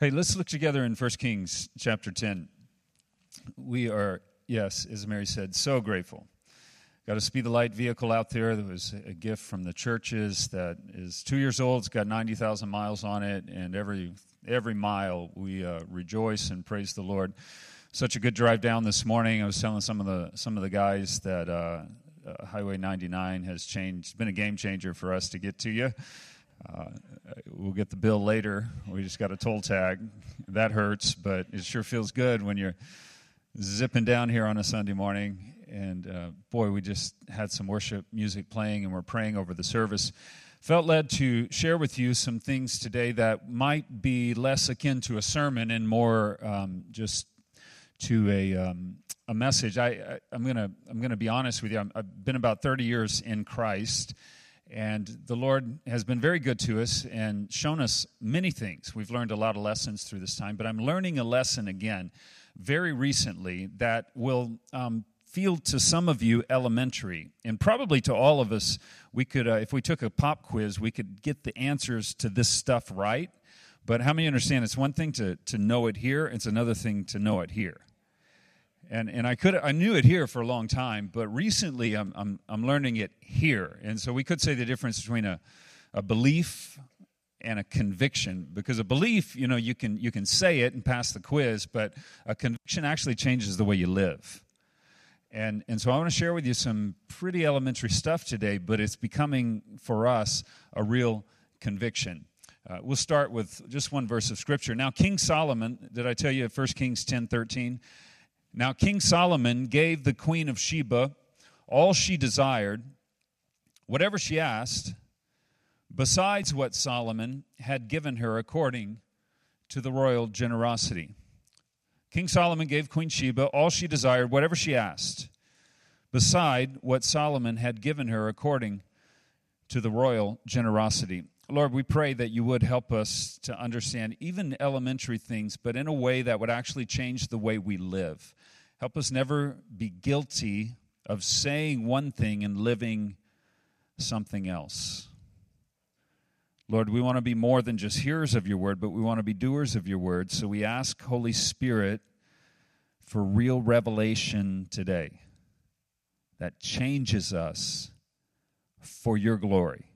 Hey, let's look together in 1 Kings chapter 10. We are, yes, as Mary said, so grateful. Got a Speed the Light vehicle out there that was a gift from the churches that is two years old. It's got 90,000 miles on it, and every, every mile we uh, rejoice and praise the Lord. Such a good drive down this morning. I was telling some of the, some of the guys that uh, uh, Highway 99 has changed, been a game changer for us to get to you. Uh, we'll get the bill later. We just got a toll tag. That hurts, but it sure feels good when you're zipping down here on a Sunday morning. And uh, boy, we just had some worship music playing and we're praying over the service. Felt led to share with you some things today that might be less akin to a sermon and more um, just to a, um, a message. I, I, am going to I'm gonna be honest with you. i I've been about 30 years in Christ. And the Lord has been very good to us and shown us many things. We've learned a lot of lessons through this time, but I'm learning a lesson again very recently that will um, feel to some of you elementary. And probably to all of us, we could, uh, if we took a pop quiz, we could get the answers to this stuff right. But how many understand it's one thing to, to know it here, it's another thing to know it here and and I could I knew it here for a long time, but recently I'm I'm I'm learning it here, and so we could say the difference between a a belief and a conviction because a belief you know you can you can say it and pass the quiz but a conviction actually changes the way you live. And and so i want to share with you some pretty elementary stuff today but it's becoming for us a real conviction. Uh, we'll start with just one verse of scripture. Now king solomon did i tell you 1 kings 10 13 now, King Solomon gave the queen of Sheba all she desired, whatever she asked, besides what Solomon had given her according to the royal generosity. King Solomon gave Queen Sheba all she desired, whatever she asked, beside what Solomon had given her according to the royal generosity. Lord, we pray that you would help us to understand even elementary things, but in a way that would actually change the way we live. Help us never be guilty of saying one thing and living something else. Lord, we want to be more than just hearers of your word, but we want to be doers of your word. So we ask, Holy Spirit, for real revelation today that changes us for your glory.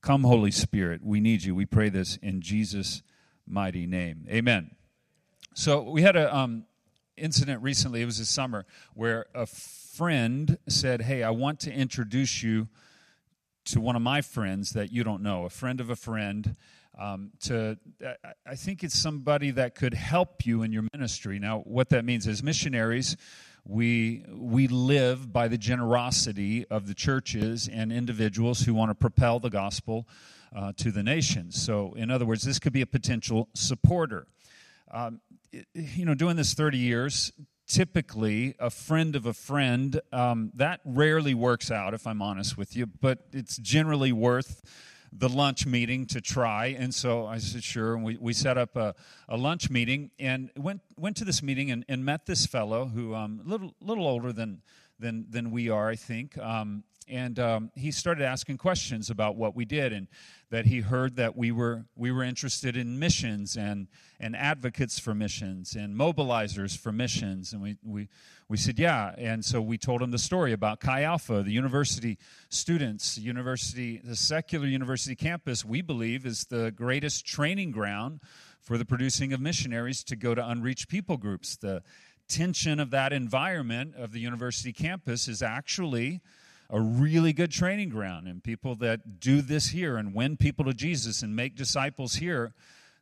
Come, Holy Spirit, we need you. We pray this in Jesus' mighty name. Amen. So we had a um, incident recently. It was this summer where a friend said, "Hey, I want to introduce you to one of my friends that you don't know, a friend of a friend." Um, to I think it's somebody that could help you in your ministry. Now, what that means is missionaries we, we live by the generosity of the churches and individuals who want to propel the gospel uh, to the nations. So, in other words, this could be a potential supporter. Um, you know, doing this 30 years, typically a friend of a friend, um, that rarely works out, if I'm honest with you, but it's generally worth the lunch meeting to try. And so I said, sure. And we, we set up a, a lunch meeting and went, went to this meeting and, and met this fellow who um, a little, little older than, than, than we are, I think. Um, and um, he started asking questions about what we did and that he heard that we were we were interested in missions and and advocates for missions and mobilizers for missions. And we we we said yeah. And so we told him the story about chi alpha the university students university the secular university campus we believe is the greatest training ground for the producing of missionaries to go to unreached people groups. The tension of that environment of the university campus is actually a really good training ground. And people that do this here and win people to Jesus and make disciples here,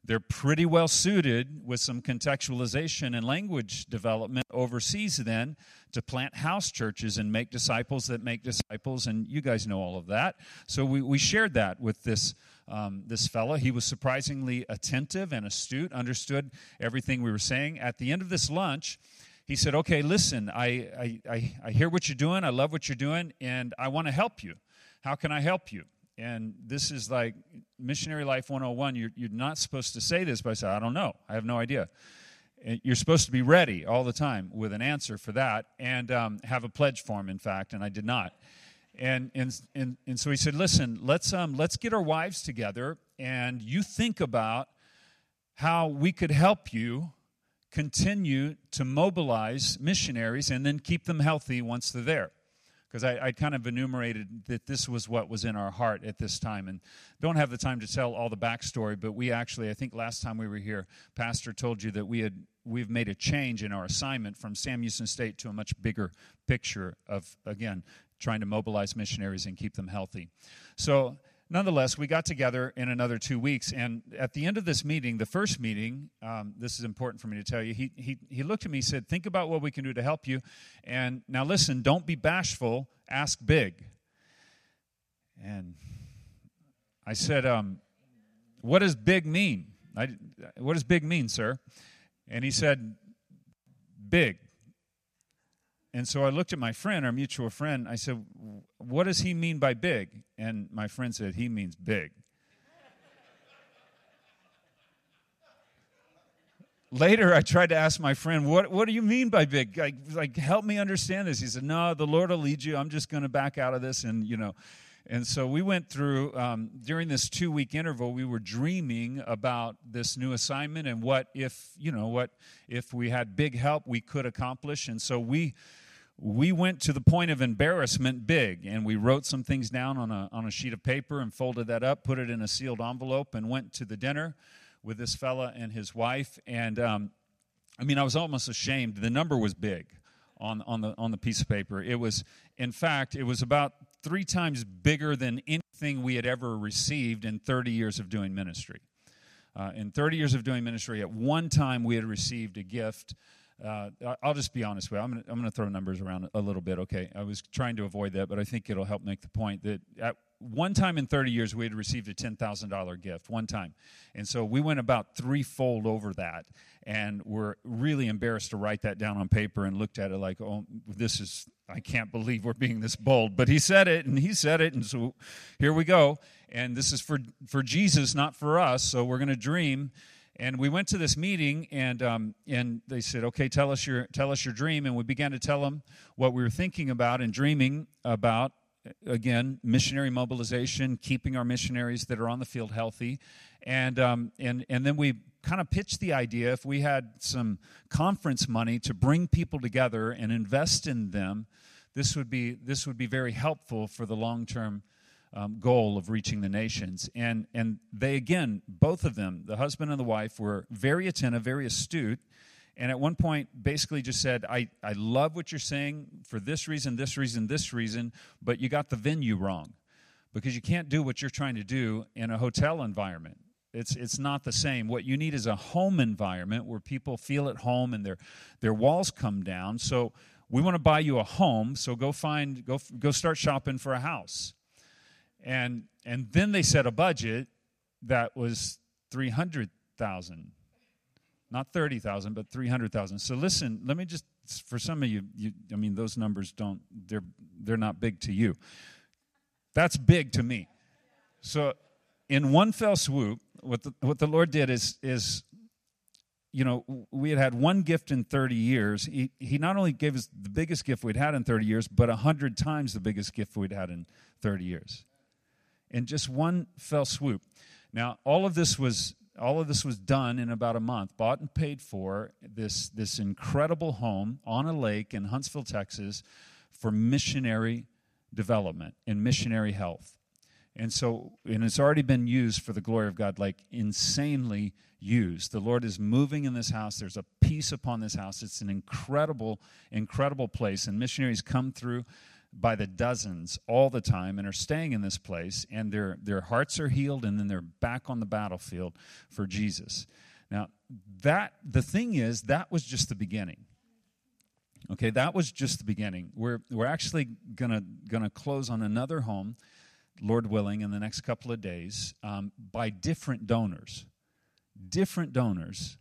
they're pretty well suited with some contextualization and language development overseas then to plant house churches and make disciples that make disciples. And you guys know all of that. So we, we shared that with this. Um, this fellow. He was surprisingly attentive and astute, understood everything we were saying. At the end of this lunch, he said, Okay, listen, I, I, I, hear what you're doing. I love what you're doing, and I want to help you. How can I help you? And this is like Missionary Life 101. You're, you're not supposed to say this, but I said, I don't know. I have no idea. You're supposed to be ready all the time with an answer for that and um, have a pledge form, in fact, and I did not. And, and, and, and so he said, Listen, let's, um, let's get our wives together, and you think about how we could help you continue to mobilize missionaries and then keep them healthy once they're there. Because I, I, kind of enumerated that this was what was in our heart at this time. And don't have the time to tell all the backstory, but we actually, I think last time we were here, Pastor told you that we had we've made a change in our assignment from Sam Houston State to a much bigger picture of, again, trying to mobilize missionaries and keep them healthy. So nonetheless, we got together in another two weeks. And at the end of this meeting, the first meeting, um, this is important for me to tell you, he, he, he looked at me and said, Think about what we can do to help you. And now listen, don't be bashful, ask big. And I said, um, What does big mean? I, what does big mean, sir? And he said, Big. And so I looked at my friend, our mutual friend. I said, What does he mean by big? And my friend said, He means big. Later, I tried to ask my friend, what, what do you mean by big? Like, like, help me understand this. He said, No, the Lord will lead you. I'm just going to back out of this. And, you know, and so we went through, um, during this two week interval, we were dreaming about this new assignment and what if, you know, what if we had big help we could accomplish. And so we, we went to the point of embarrassment big and we wrote some things down on a, on a sheet of paper and folded that up put it in a sealed envelope and went to the dinner with this fella and his wife. And um, i mean i was almost ashamed. The number was big on, on, the, on the piece of paper. It was in fact it was about three times bigger than anything we had ever received in 30 years of doing ministry. Uh, in 30 years of doing ministry at one time we had received a gift uh, I'll just be honest with you. I'm going to throw numbers around a little bit, okay? I was trying to avoid that, but I think it'll help make the point that at one time in 30 years, we had received a $10,000 gift, one time. And so we went about threefold over that, and we're really embarrassed to write that down on paper and looked at it like, oh, this is, I can't believe we're being this bold. But he said it, and he said it, and so here we go. And this is for, for Jesus, not for us, so we're going to dream and we went to this meeting, and um, and they said, "Okay, tell us your tell us your dream." And we began to tell them what we were thinking about and dreaming about. Again, missionary mobilization, keeping our missionaries that are on the field healthy, and um, and and then we kind of pitched the idea if we had some conference money to bring people together and invest in them, this would be this would be very helpful for the long term um, goal of reaching the nations. And, and they, again, both of them, the husband and the wife, were very attentive, very astute. And at one point, basically just said, I, I love what you're saying for this reason, this reason, this reason, but you got the venue wrong because you can't do what you're trying to do in a hotel environment. It's, it's not the same. What you need is a home environment where people feel at home and their, their walls come down. So we want to buy you a home, so go find, go, go start shopping for a house and and then they set a budget that was 300,000 not 30,000 but 300,000 so listen let me just for some of you, you I mean those numbers don't they're they're not big to you. That's big to me. So in one fell swoop what the, what the Lord did is is you know, we had had one gift in 30 years. He, he not only gave us the biggest gift we'd had in 30 years, but 100 times the biggest gift we'd had in 30 years in just one fell swoop. Now, all of this was all of this was done in about a month, bought and paid for this, this incredible home on a lake in Huntsville, Texas, for missionary development and missionary health. And so, and it's already been used for the glory of God, like insanely used. The Lord is moving in this house. There's a peace upon this house. It's an incredible, incredible place. And missionaries come through by the dozens all the time and are staying in this place and their, their hearts are healed and then they're back on the battlefield for jesus. Now that the thing is that was just the beginning. Okay that was just the beginning. We're, we're actually gonna gonna close on another home lord willing in the next couple of days um, by different donors. Different donors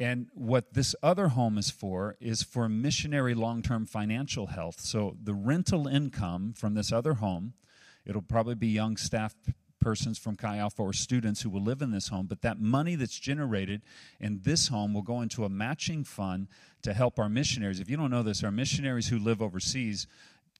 and what this other home is for is for missionary long term financial health. So the rental income from this other home, it'll probably be young staff persons from Chi Alpha or students who will live in this home, but that money that's generated in this home will go into a matching fund to help our missionaries. If you don't know this, our missionaries who live overseas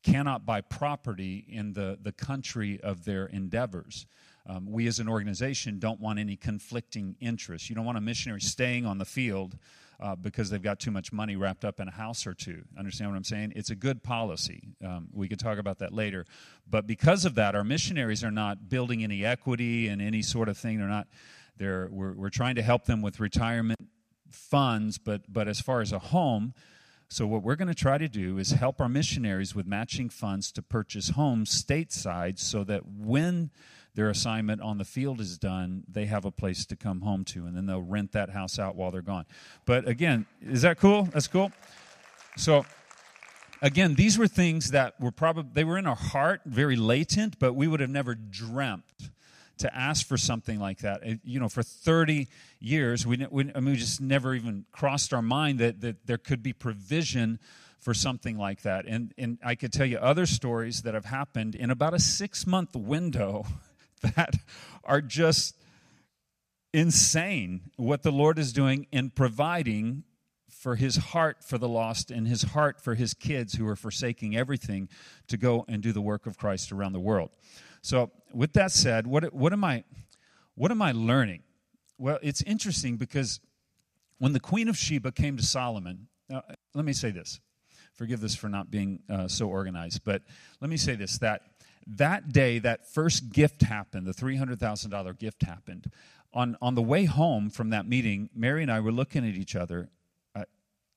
cannot buy property in the, the country of their endeavors. Um, we as an organization don't want any conflicting interests. You don't want a missionary staying on the field uh, because they've got too much money wrapped up in a house or two. Understand what I'm saying? It's a good policy. Um, we could talk about that later. But because of that, our missionaries are not building any equity and any sort of thing. They're not. They're, we're, we're trying to help them with retirement funds, but, but as far as a home, so, what we're going to try to do is help our missionaries with matching funds to purchase homes stateside so that when their assignment on the field is done, they have a place to come home to, and then they'll rent that house out while they're gone. But again, is that cool? That's cool. So, again, these were things that were probably they were in our heart, very latent, but we would have never dreamt to ask for something like that. You know, for 30 years, we, we, I mean, we just never even crossed our mind that, that there could be provision for something like that. And, and I could tell you other stories that have happened in about a six month window that are just insane what the Lord is doing in providing for his heart for the lost and his heart for his kids who are forsaking everything to go and do the work of Christ around the world. So, with that said, what, what, am I, what am I learning? Well, it's interesting because when the Queen of Sheba came to Solomon, now, let me say this. Forgive this for not being uh, so organized, but let me say this that that day, that first gift happened, the $300,000 gift happened. On, on the way home from that meeting, Mary and I were looking at each other. I,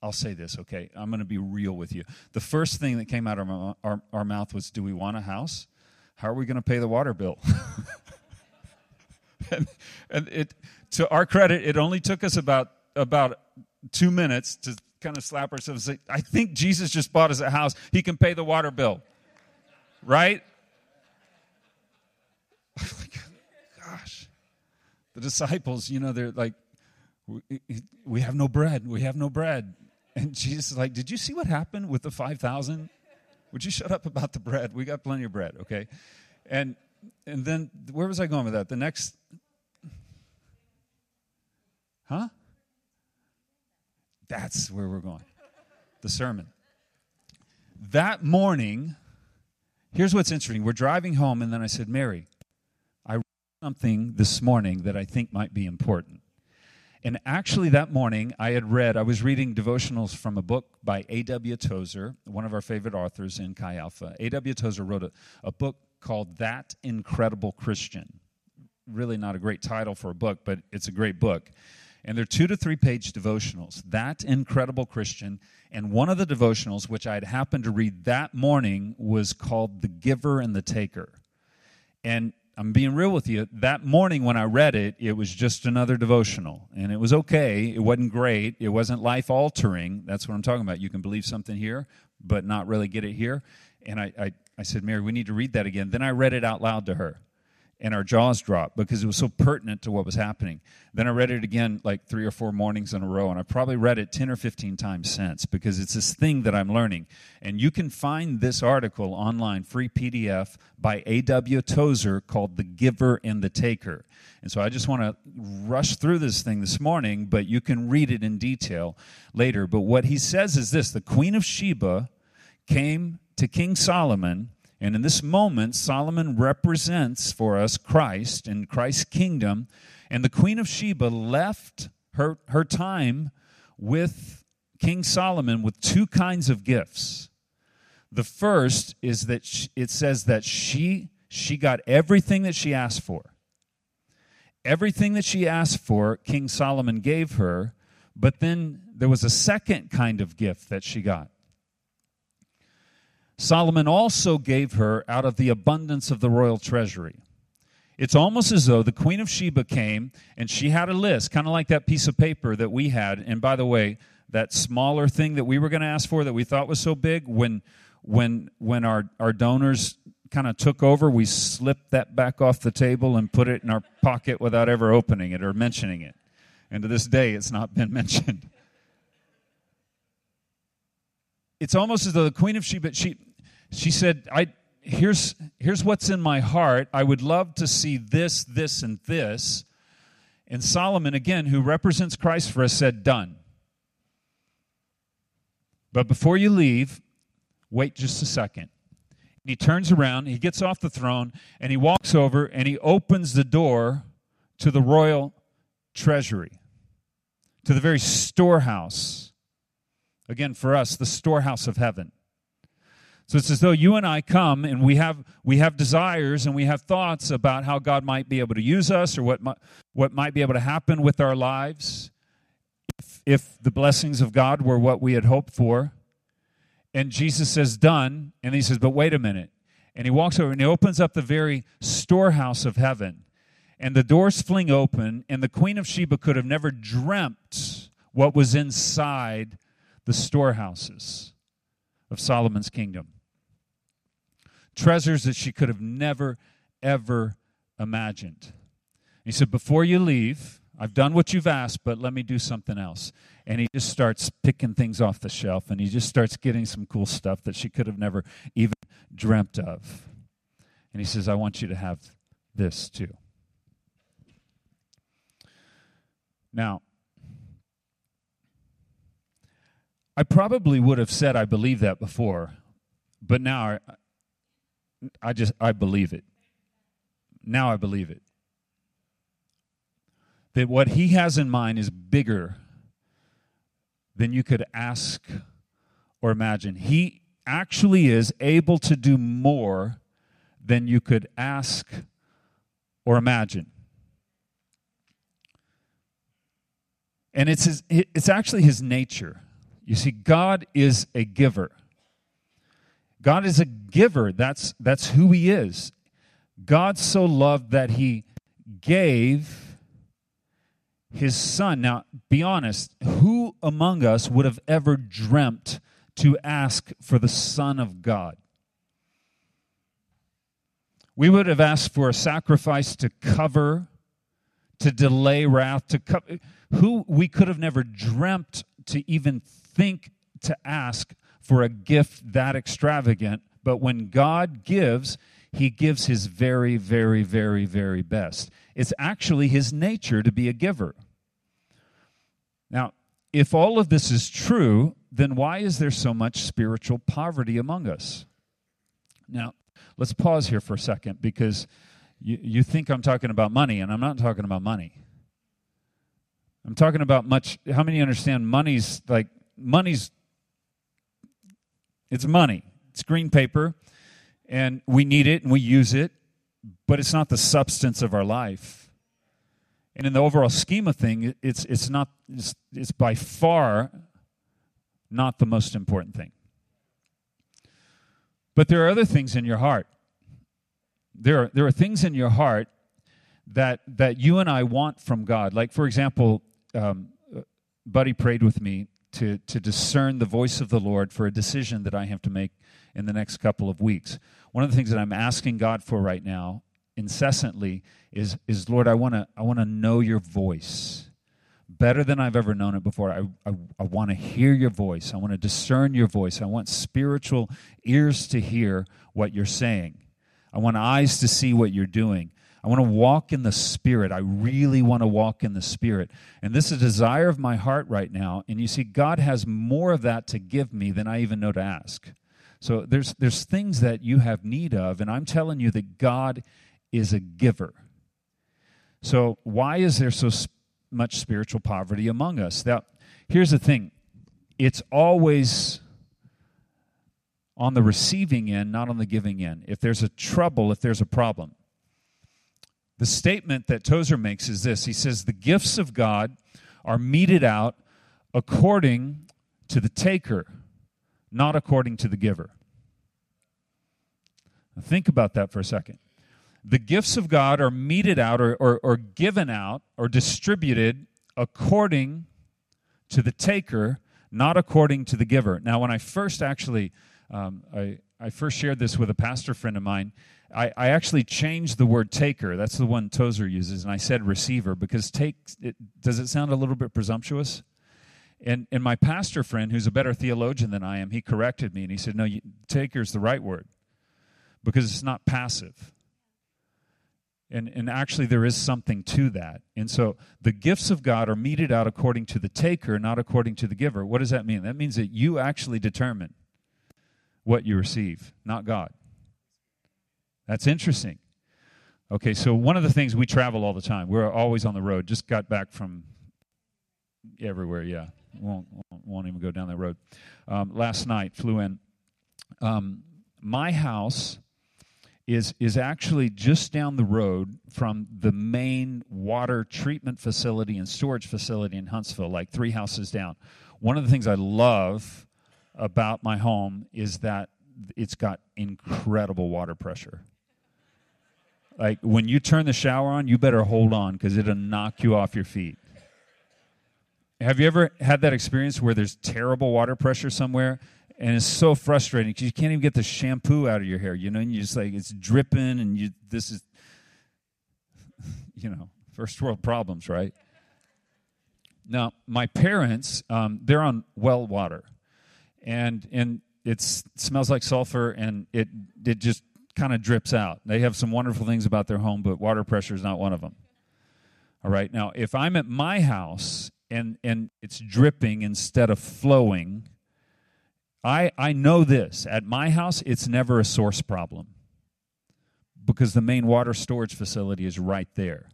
will say this, okay? I'm going to be real with you. The first thing that came out of our, our, our mouth was, Do we want a house? how are we going to pay the water bill? and, and it, to our credit, it only took us about about two minutes to kind of slap ourselves and say, I think Jesus just bought us a house. He can pay the water bill. Right? Gosh. The disciples, you know, they're like, we have no bread. We have no bread. And Jesus is like, Did you see what happened with the 5,000? Would you shut up about the bread? We got plenty of bread, okay? And and then where was I going with that? The next Huh? That's where we're going. The sermon. That morning, here's what's interesting. We're driving home, and then I said, Mary, something this morning that I think might be important. And actually, that morning, I had read, I was reading devotionals from a book by A.W. Tozer, one of our favorite authors in Chi Alpha. A.W. Tozer wrote a, a book called That Incredible Christian. Really not a great title for a book, but it's a great book. And they're two to three page devotionals. That Incredible Christian. And one of the devotionals, which I had happened to read that morning, was called The Giver and the Taker. And I'm being real with you. That morning when I read it, it was just another devotional. And it was okay. It wasn't great. It wasn't life altering. That's what I'm talking about. You can believe something here, but not really get it here. And I, I, I said, Mary, we need to read that again. Then I read it out loud to her and our jaws dropped because it was so pertinent to what was happening. Then I read it again like three or four mornings in a row, and I probably read it 10 or 15 times since because it's this thing that I'm learning. And you can find this article online, free PDF by A.W. Tozer called The Giver and the Taker. And so I just want to rush through this thing this morning, but you can read it in detail later. But what he says is this the Queen of Sheba came to King Solomon and in this moment, Solomon represents for us Christ and Christ's kingdom. And the Queen of Sheba left her, her time with King Solomon with two kinds of gifts. The first is that she, it says that she, she got everything that she asked for. Everything that she asked for, King Solomon gave her. But then there was a second kind of gift that she got. Solomon also gave her out of the abundance of the royal treasury. It's almost as though the Queen of Sheba came and she had a list, kind of like that piece of paper that we had. And by the way, that smaller thing that we were going to ask for that we thought was so big, when when when our, our donors kind of took over, we slipped that back off the table and put it in our pocket without ever opening it or mentioning it. And to this day, it's not been mentioned. It's almost as though the Queen of Sheba, she, she said, I, here's, here's what's in my heart. I would love to see this, this, and this. And Solomon, again, who represents Christ for us, said, Done. But before you leave, wait just a second. He turns around, he gets off the throne, and he walks over and he opens the door to the royal treasury, to the very storehouse. Again, for us, the storehouse of heaven. So it's as though you and I come and we have we have desires and we have thoughts about how God might be able to use us or what might, what might be able to happen with our lives if, if the blessings of God were what we had hoped for. And Jesus says, Done. And he says, But wait a minute. And he walks over and he opens up the very storehouse of heaven. And the doors fling open, and the Queen of Sheba could have never dreamt what was inside the storehouses of Solomon's kingdom. Treasures that she could have never, ever imagined. He said, Before you leave, I've done what you've asked, but let me do something else. And he just starts picking things off the shelf and he just starts getting some cool stuff that she could have never even dreamt of. And he says, I want you to have this too. Now, I probably would have said I believe that before, but now I, just I believe it. Now I believe it that what he has in mind is bigger than you could ask or imagine. He actually is able to do more than you could ask or imagine. And it's, his, it's actually his nature. You see, God is a giver. God is a giver. That's, that's who he is. God so loved that he gave his son. Now, be honest, who among us would have ever dreamt to ask for the Son of God? We would have asked for a sacrifice to cover, to delay wrath, to cover. Who we could have never dreamt to even think to ask for a gift that extravagant. But when God gives, he gives his very, very, very, very best. It's actually his nature to be a giver. Now, if all of this is true, then why is there so much spiritual poverty among us? Now, let's pause here for a second because you, you think I'm talking about money, and I'm not talking about money. I'm talking about much. How many understand money's like money's? It's money. It's green paper, and we need it and we use it, but it's not the substance of our life. And in the overall scheme of things, it's, it's, not, it's, it's by far not the most important thing. But there are other things in your heart. There are, there are things in your heart that, that you and I want from God. Like, for example, um, Buddy prayed with me to, to discern the voice of the Lord for a decision that I have to make in the next couple of weeks. One of the things that I'm asking God for right now incessantly is, is Lord, I want to I wanna know your voice better than I've ever known it before. I, I, I want to hear your voice. I want to discern your voice. I want spiritual ears to hear what you're saying. I want eyes to see what you're doing. I want to walk in the Spirit. I really want to walk in the Spirit. And this is a desire of my heart right now. And you see, God has more of that to give me than I even know to ask. So there's, there's things that you have need of, and I'm telling you that God is a giver. So, why is there so much spiritual poverty among us? Now, here's the thing it's always on the receiving end, not on the giving end. If there's a trouble, if there's a problem. The statement that Tozer makes is this He says, The gifts of God are meted out according to the taker, not according to the giver. Now think about that for a second the gifts of God are meted out or, or, or given out or distributed according to the taker, not according to the giver. Now, when I first actually, um, I, I first shared this with a pastor friend of mine, I, I actually changed the word taker. That's the one Tozer uses, and I said receiver because take, it, does it sound a little bit presumptuous? And, and my pastor friend, who's a better theologian than I am, he corrected me and he said, No, taker is the right word because it's not passive. And, and actually, there is something to that. And so the gifts of God are meted out according to the taker, not according to the giver. What does that mean? That means that you actually determine what you receive, not God. That's interesting. Okay, so one of the things we travel all the time. We're always on the road. Just got back from everywhere. Yeah, won't won't even go down that road. Um, last night flew in. Um, my house is is actually just down the road from the main water treatment facility and storage facility in Huntsville, like three houses down. One of the things I love about my home is that it's got incredible water pressure. Like when you turn the shower on, you better hold on because it'll knock you off your feet. Have you ever had that experience where there's terrible water pressure somewhere and it's so frustrating because you can't even get the shampoo out of your hair, you know, and you just like it's dripping and you this is you know, first world problems, right? Now, my parents, um, they're on well water, and and it smells like sulfur, and it it just kind of drips out. They have some wonderful things about their home, but water pressure is not one of them. All right, now if I'm at my house and and it's dripping instead of flowing i i know this at my house it's never a source problem because the main water storage facility is right there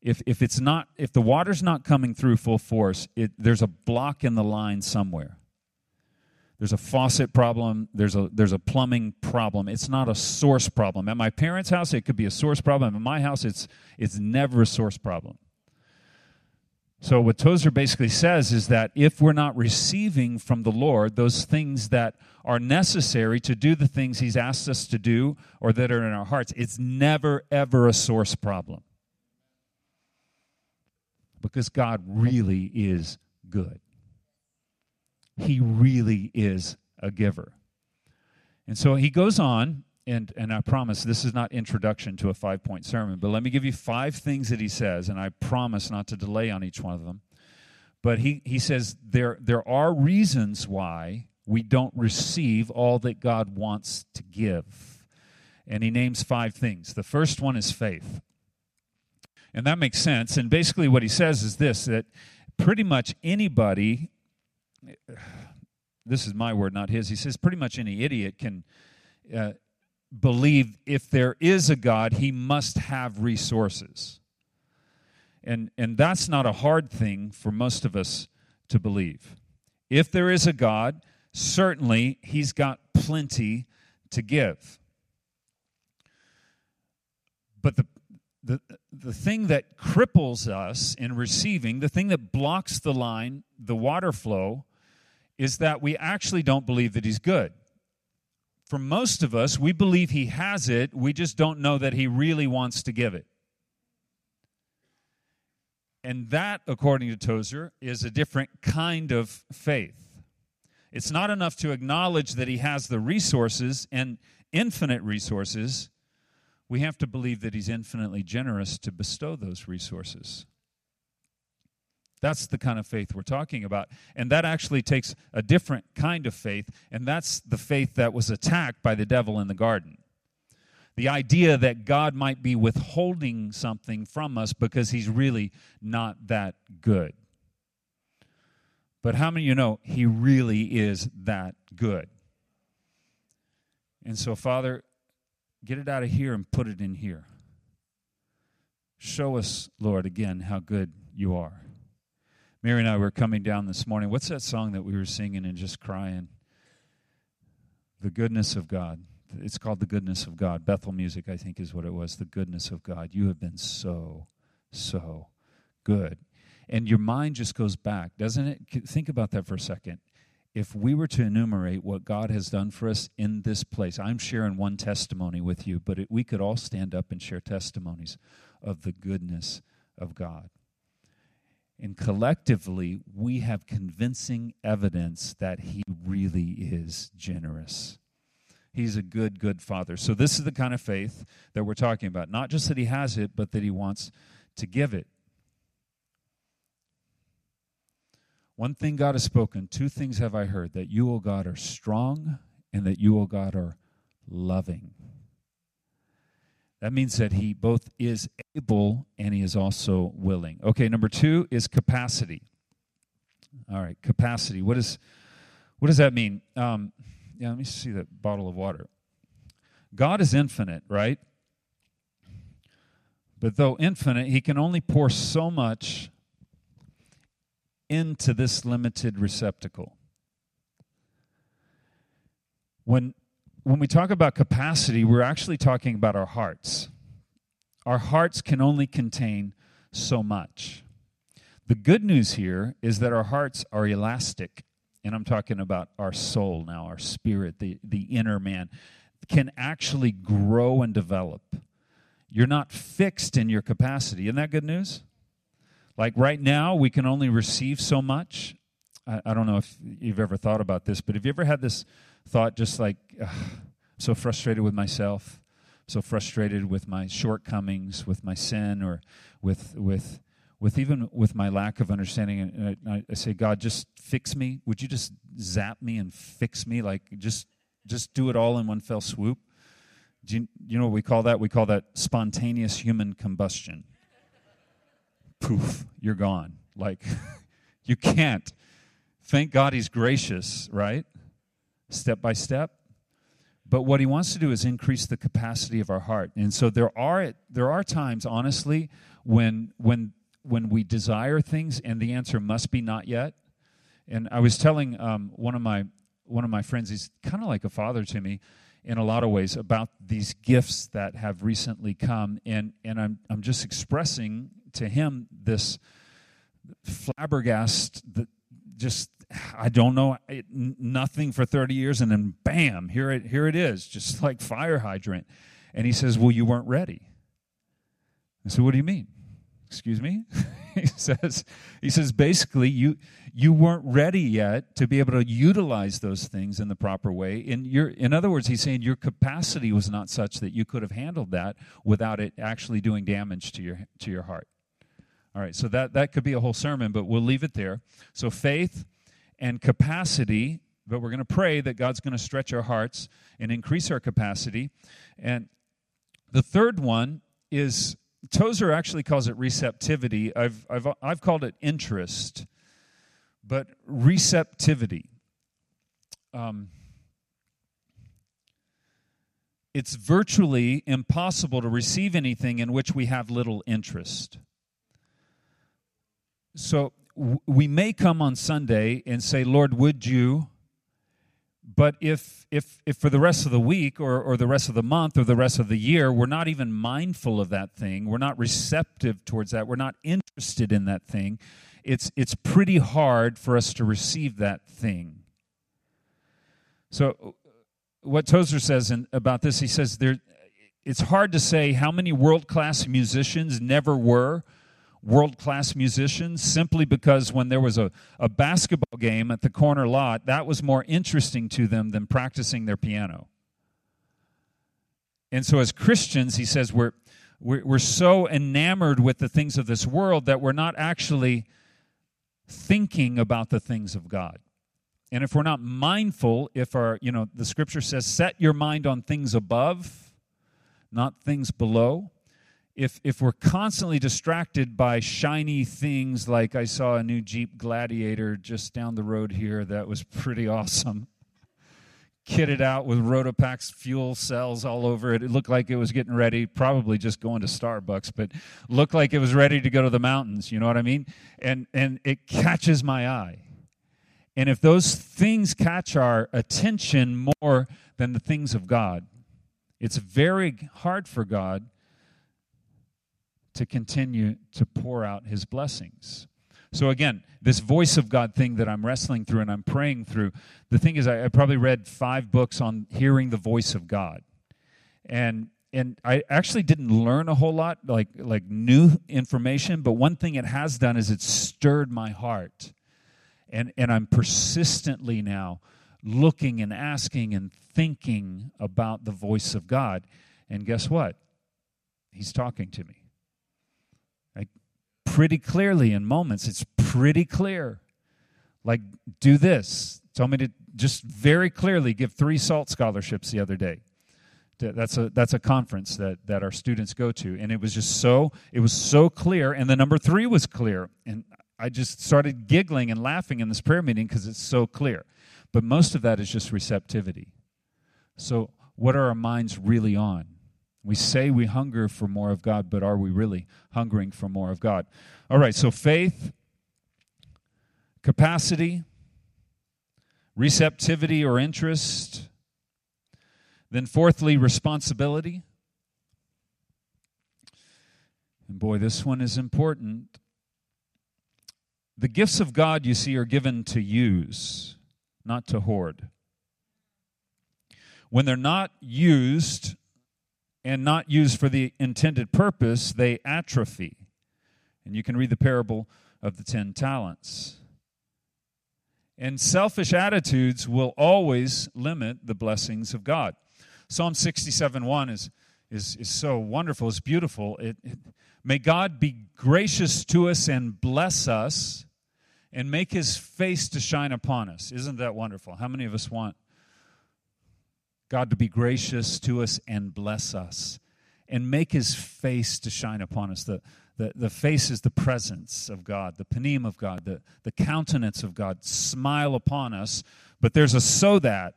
if if it's not if the water's not coming through full force it there's a block in the line somewhere there's a faucet problem. There's a there's a plumbing problem. It's not a source problem. At my parents house it could be a source problem. At my house it's it's never a source problem. So, what Tozer basically says is that if we're not receiving from the Lord those things that are necessary to do the things He's asked us to do or that are in our hearts, it's never, ever a source problem. Because God really is good. He really is a giver. And so he goes on and and I promise this is not introduction to a five point sermon, but let me give you five things that he says, and I promise not to delay on each one of them. But he, he says there there are reasons why we don't receive all that God wants to give. And he names five things. The first one is faith. And that makes sense. And basically what he says is this that pretty much anybody this is my word, not his. He says pretty much any idiot can uh, believe if there is a God, he must have resources. And, and that's not a hard thing for most of us to believe. If there is a God, certainly he's got plenty to give. But the, the, the thing that cripples us in receiving, the thing that blocks the line, the water flow, is that we actually don't believe that he's good for most of us, we believe He has it, we just don't know that He really wants to give it. And that, according to Tozer, is a different kind of faith. It's not enough to acknowledge that He has the resources and infinite resources. We have to believe that He's infinitely generous to bestow those resources. That's the kind of faith we're talking about. And that actually takes a different kind of faith, and that's the faith that was attacked by the devil in the garden. The idea that God might be withholding something from us because he's really not that good. But how many of you know he really is that good? And so, Father, get it out of here and put it in here. Show us, Lord, again, how good you are. Mary and I were coming down this morning. What's that song that we were singing and just crying? The goodness of God. It's called The Goodness of God. Bethel Music, I think, is what it was. The goodness of God. You have been so, so good. And your mind just goes back, doesn't it? Think about that for a second. If we were to enumerate what God has done for us in this place, I'm sharing one testimony with you, but it, we could all stand up and share testimonies of the goodness of God. And collectively, we have convincing evidence that he really is generous. He's a good, good father. So, this is the kind of faith that we're talking about. Not just that he has it, but that he wants to give it. One thing God has spoken, two things have I heard that you, O God, are strong and that you, O God, are loving. That means that he both is able and he is also willing. Okay, number two is capacity. All right, capacity. What is what does that mean? Um, yeah, let me see that bottle of water. God is infinite, right? But though infinite, he can only pour so much into this limited receptacle. When, when we talk about capacity, we're actually talking about our hearts. Our hearts can only contain so much. The good news here is that our hearts are elastic. And I'm talking about our soul now, our spirit, the, the inner man, can actually grow and develop. You're not fixed in your capacity. Isn't that good news? Like right now, we can only receive so much. I, I don't know if you've ever thought about this, but have you ever had this thought just like, so frustrated with myself, so frustrated with my shortcomings, with my sin, or with, with, with even with my lack of understanding, and I, I, say, God, just fix me. Would you just zap me and fix me? Like just just do it all in one fell swoop. Do you, you know what we call that? We call that spontaneous human combustion. Poof, you're gone. Like you can't. Thank God He's gracious, right? Step by step. But what He wants to do is increase the capacity of our heart, and so there are there are times, honestly, when when when we desire things and the answer must be not yet. And I was telling um, one of my one of my friends, he's kind of like a father to me in a lot of ways about these gifts that have recently come, and and I'm I'm just expressing to him this flabbergast that just I don't know it, nothing for 30 years, and then bam, here it here it is, just like fire hydrant. And he says, "Well, you weren't ready." I said, "What do you mean?" excuse me he says he says basically you you weren't ready yet to be able to utilize those things in the proper way in your in other words he's saying your capacity was not such that you could have handled that without it actually doing damage to your to your heart all right so that that could be a whole sermon but we'll leave it there so faith and capacity but we're going to pray that God's going to stretch our hearts and increase our capacity and the third one is Tozer actually calls it receptivity. I've, I've, I've called it interest, but receptivity. Um, it's virtually impossible to receive anything in which we have little interest. So we may come on Sunday and say, Lord, would you? But if if if for the rest of the week or or the rest of the month or the rest of the year we're not even mindful of that thing we're not receptive towards that we're not interested in that thing it's it's pretty hard for us to receive that thing. So what tozer says in, about this he says there it's hard to say how many world class musicians never were world class musicians simply because when there was a, a basketball game at the corner lot, that was more interesting to them than practicing their piano. And so, as Christians, he says, we're, we're, we're so enamored with the things of this world that we're not actually thinking about the things of God. And if we're not mindful, if our, you know, the scripture says, set your mind on things above, not things below if if we're constantly distracted by shiny things like I saw a new Jeep Gladiator just down the road here that was pretty awesome. Kitted out with Rotopax fuel cells all over it. It looked like it was getting ready, probably just going to Starbucks, but looked like it was ready to go to the mountains, you know what I mean? And and it catches my eye. And if those things catch our attention more than the things of God, it's very hard for God to continue to pour out his blessings. So, again, this voice of God thing that I'm wrestling through and I'm praying through, the thing is, I, I probably read five books on hearing the voice of God. And and I actually didn't learn a whole lot, like like new information. But one thing it has done is it stirred my heart, and and I'm persistently now looking and asking and thinking about the voice of God. And guess what? He's talking to me pretty clearly in moments. It's pretty clear. Like, do this. Told me to just very clearly give three SALT scholarships the other day. That's a that's a conference that that our students go to, and it was just so it was so clear. And the number three was clear, and I just started giggling and laughing in this prayer meeting because it's so clear. But most of that is just receptivity. So what are our minds really on? We say we hunger for more of God, but are we really hungering for more of God? All right, so faith, capacity, receptivity or interest. Then, fourthly, responsibility. And boy, this one is important. The gifts of God, you see, are given to use, not to hoard. When they're not used and not used for the intended purpose, they atrophy. And you can read the parable of the ten talents. And selfish attitudes will always limit the blessings of God. Psalm 67 1 is, is, is so wonderful, it's beautiful. It, it, may God be gracious to us and bless us and make his face to shine upon us. Isn't that wonderful? How many of us want God to be gracious to us and bless us and make his face to shine upon us. The, the, the face is the presence of God, the panim of God, the, the countenance of God. Smile upon us, but there's a so that.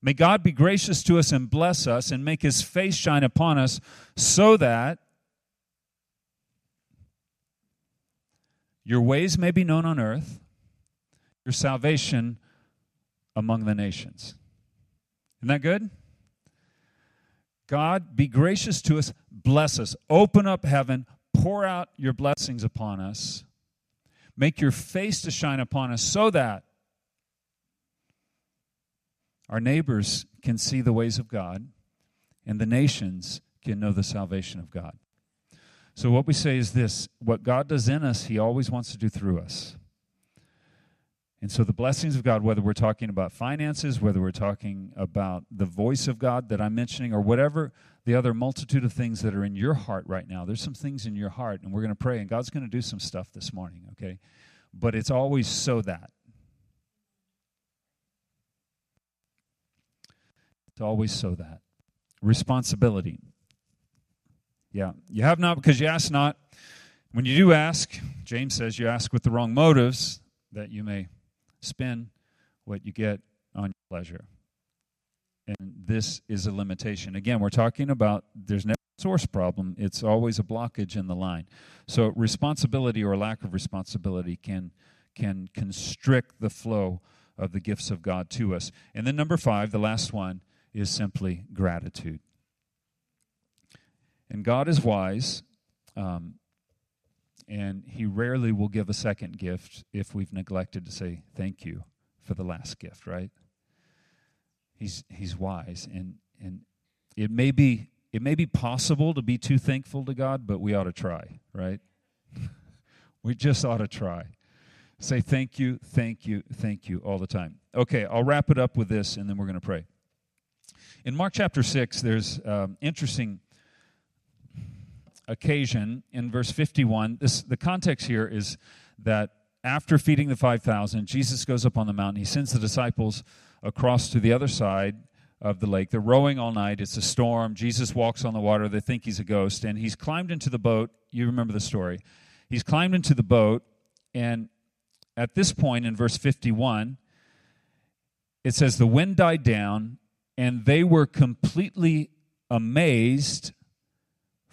May God be gracious to us and bless us and make his face shine upon us so that your ways may be known on earth, your salvation among the nations. Isn't that good? God, be gracious to us, bless us, open up heaven, pour out your blessings upon us, make your face to shine upon us so that our neighbors can see the ways of God and the nations can know the salvation of God. So, what we say is this what God does in us, He always wants to do through us. And so the blessings of God, whether we're talking about finances, whether we're talking about the voice of God that I'm mentioning, or whatever the other multitude of things that are in your heart right now, there's some things in your heart, and we're going to pray, and God's going to do some stuff this morning, okay? But it's always so that. It's always so that. Responsibility. Yeah. You have not because you ask not. When you do ask, James says you ask with the wrong motives that you may spend what you get on your pleasure. And this is a limitation. Again, we're talking about there's never a source problem, it's always a blockage in the line. So responsibility or lack of responsibility can can constrict the flow of the gifts of God to us. And then number 5, the last one is simply gratitude. And God is wise. Um, and he rarely will give a second gift if we've neglected to say thank you for the last gift, right? He's he's wise and and it may be it may be possible to be too thankful to God, but we ought to try, right? we just ought to try. Say thank you, thank you, thank you all the time. Okay, I'll wrap it up with this and then we're going to pray. In Mark chapter 6, there's um, interesting occasion in verse 51 this the context here is that after feeding the 5000 jesus goes up on the mountain. He sends the disciples across to the other side of the lake. They're rowing all night. It's a storm. Jesus walks on the water. They think he's a ghost. And he's climbed into the boat. You remember the story. He's climbed into the boat. And at this point in verse 51 it says the wind died down and they were completely amazed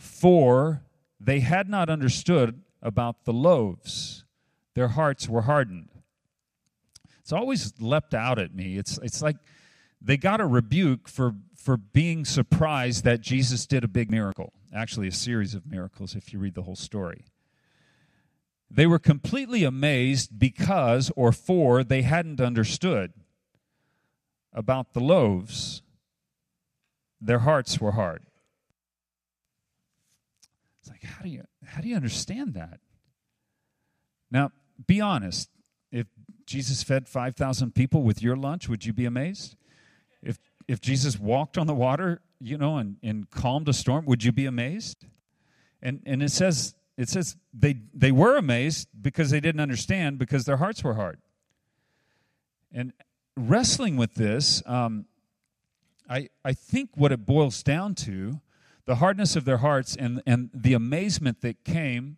for they had not understood about the loaves. Their hearts were hardened. It's always leapt out at me. It's, it's like they got a rebuke for, for being surprised that Jesus did a big miracle. Actually, a series of miracles if you read the whole story. They were completely amazed because or for they hadn't understood about the loaves. Their hearts were hard. It's like, how do you how do you understand that? Now, be honest. If Jesus fed 5,000 people with your lunch, would you be amazed? If if Jesus walked on the water, you know, and, and calmed a storm, would you be amazed? And and it says it says they they were amazed because they didn't understand because their hearts were hard. And wrestling with this, um, I I think what it boils down to the hardness of their hearts and, and the amazement that came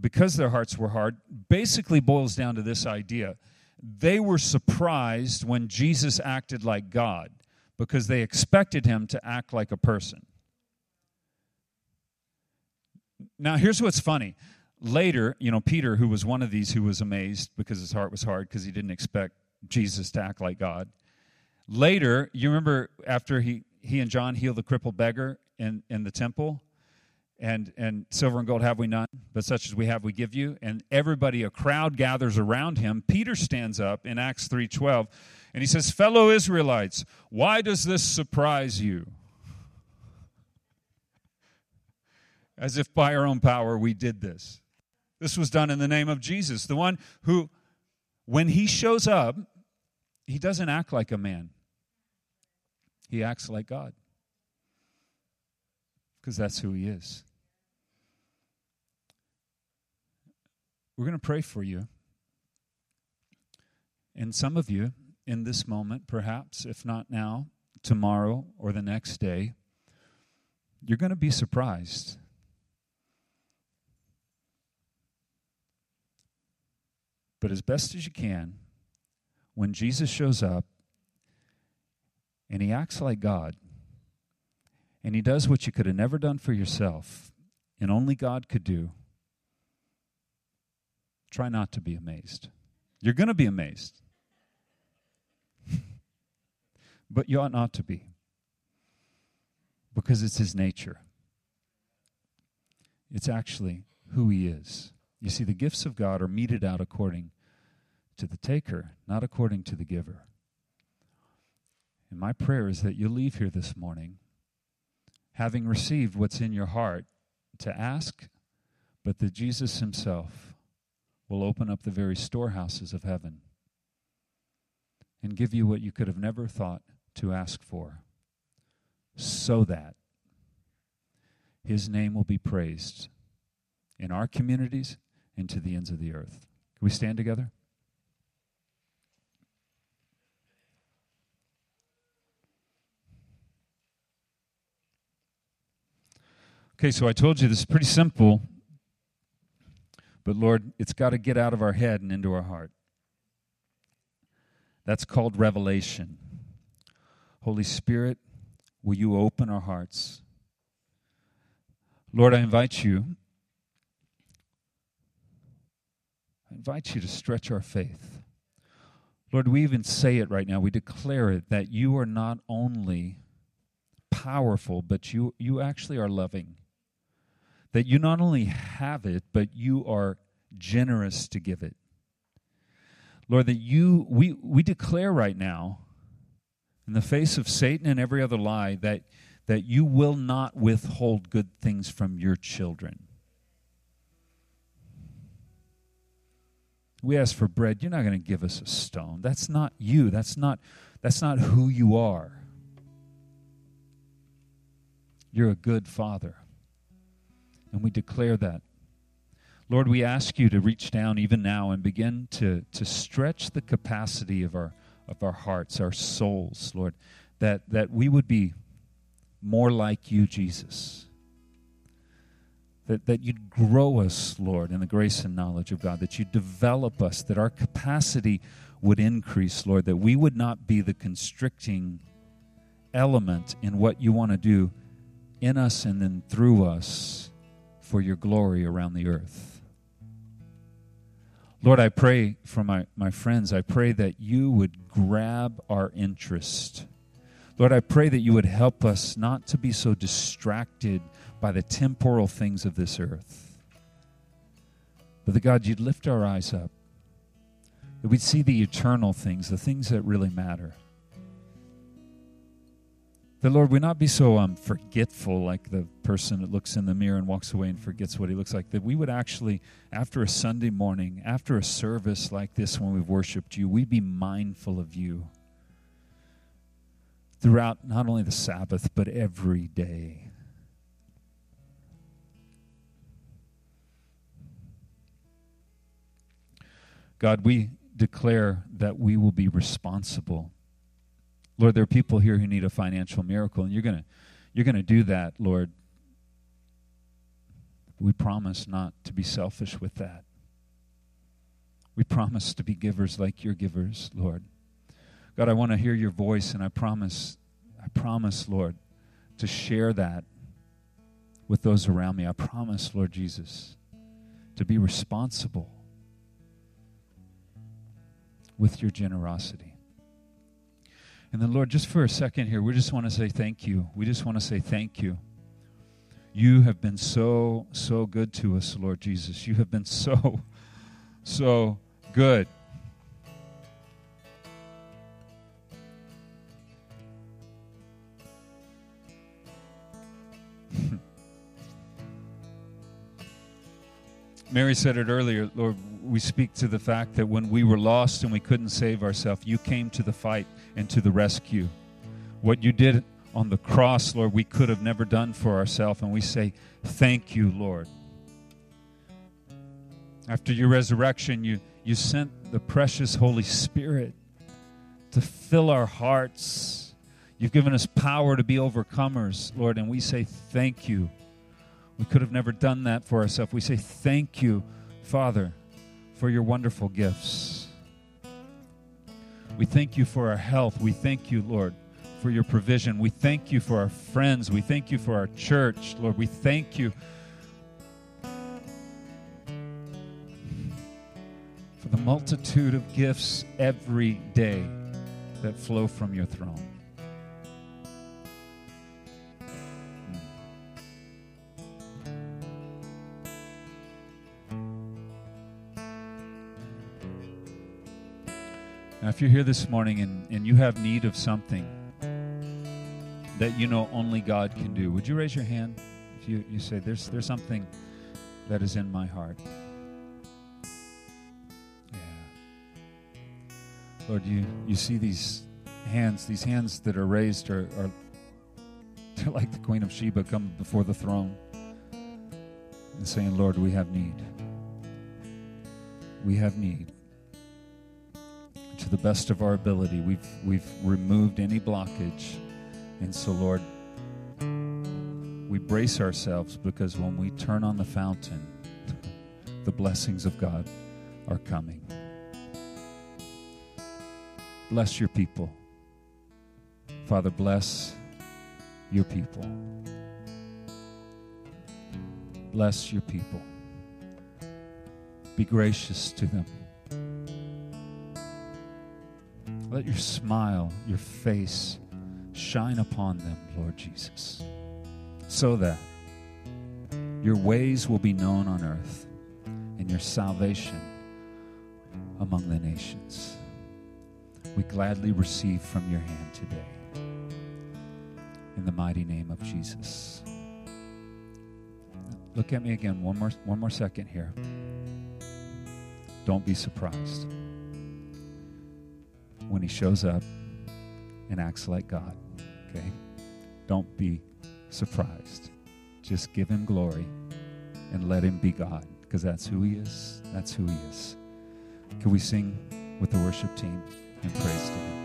because their hearts were hard basically boils down to this idea. They were surprised when Jesus acted like God because they expected him to act like a person. Now, here's what's funny. Later, you know, Peter, who was one of these who was amazed because his heart was hard because he didn't expect Jesus to act like God. Later, you remember after he, he and John healed the crippled beggar in, in the temple? and and silver and gold have we none but such as we have we give you. And everybody a crowd gathers around him. Peter stands up in acts 3.12 and he says fellow israelites why does this surprise you? As if by our own power we did this. This was done in the name of jesus the one who when he shows up he doesn't act like a man. He acts like god because that's who he is We're going to pray for you. And some of you, in this moment, perhaps, if not now, tomorrow or the next day, you're going to be surprised. But as best as you can, when Jesus shows up and he acts like God, and he does what you could have never done for yourself and only God could do, Try not to be amazed. You're going to be amazed. but you ought not to be. Because it's his nature. It's actually who he is. You see, the gifts of God are meted out according to the taker, not according to the giver. And my prayer is that you leave here this morning having received what's in your heart to ask, but that Jesus himself will open up the very storehouses of heaven and give you what you could have never thought to ask for, so that his name will be praised in our communities and to the ends of the earth. Can we stand together? Okay, so I told you this is pretty simple. But Lord, it's got to get out of our head and into our heart. That's called revelation. Holy Spirit, will you open our hearts? Lord, I invite you. I invite you to stretch our faith. Lord, we even say it right now. We declare it that you are not only powerful, but you, you actually are loving that you not only have it, but you are generous to give it. Lord, that you, we, we declare right now, in the face of Satan and every other lie, that, that you will not withhold good things from your children. We ask for bread, you're not going to give us a stone. That's not you. That's not, that's not who you are. You're a good father. And we declare that. Lord, we ask you to reach down even now and begin to, to stretch the capacity of our, of our hearts, our souls, Lord, that, that we would be more like you, Jesus. That, that you'd grow us, Lord, in the grace and knowledge of God, that you'd develop us, that our capacity would increase, Lord, that we would not be the constricting element in what you want to do in us and then through us for your glory around the earth. Lord, I pray for my, my friends, I pray that you would grab our interest. Lord, I pray that you would help us not to be so distracted by the temporal things of this earth. But that God, you'd lift our eyes up, that we'd see the eternal things, the things that really matter. That, Lord, we not be so um, forgetful like the person that looks in the mirror and walks away and forgets what he looks like. That we would actually, after a Sunday morning, after a service like this when we've worshiped you, we'd be mindful of you throughout not only the Sabbath, but every day. God, we declare that we will be responsible Lord, there are people here who need a financial miracle, and you're going to you're going to do that, Lord. We promise not to be selfish with that. We promise to be givers like your givers, Lord. God, I want to hear your voice, and I promise I promise, Lord, to share that with those around me. I promise, Lord Jesus, to be responsible with your generosity. And then, Lord, just for a second here, we just want to say thank you. We just want to say thank you. You have been so, so good to us, Lord Jesus. You have been so, so good. Mary said it earlier, Lord, we speak to the fact that when we were lost and we couldn't save ourselves, you came to the fight and to the rescue. What you did on the cross, Lord, we could have never done for ourselves, and we say, Thank you, Lord. After your resurrection, you, you sent the precious Holy Spirit to fill our hearts. You've given us power to be overcomers, Lord, and we say, Thank you. We could have never done that for ourselves. We say, Thank you, Father, for your wonderful gifts. We thank you for our health. We thank you, Lord, for your provision. We thank you for our friends. We thank you for our church, Lord. We thank you for the multitude of gifts every day that flow from your throne. Now, if you're here this morning and, and you have need of something that you know only God can do, would you raise your hand? If you, you say, there's, there's something that is in my heart. Yeah. Lord, you, you see these hands, these hands that are raised are, are they're like the Queen of Sheba come before the throne and saying, Lord, we have need. We have need to the best of our ability. We've, we've removed any blockage. And so, Lord, we brace ourselves because when we turn on the fountain, the blessings of God are coming. Bless your people. Father, bless your people. Bless your people. Be gracious to them. Let your smile, your face shine upon them, Lord Jesus, so that your ways will be known on earth and your salvation among the nations. We gladly receive from your hand today. In the mighty name of Jesus. Look at me again one more one more second here. Don't be surprised when he shows up and acts like God. Okay? Don't be surprised. Just give him glory and let him be God because that's who he is. That's who he is. Can we sing with the worship team and praise to him?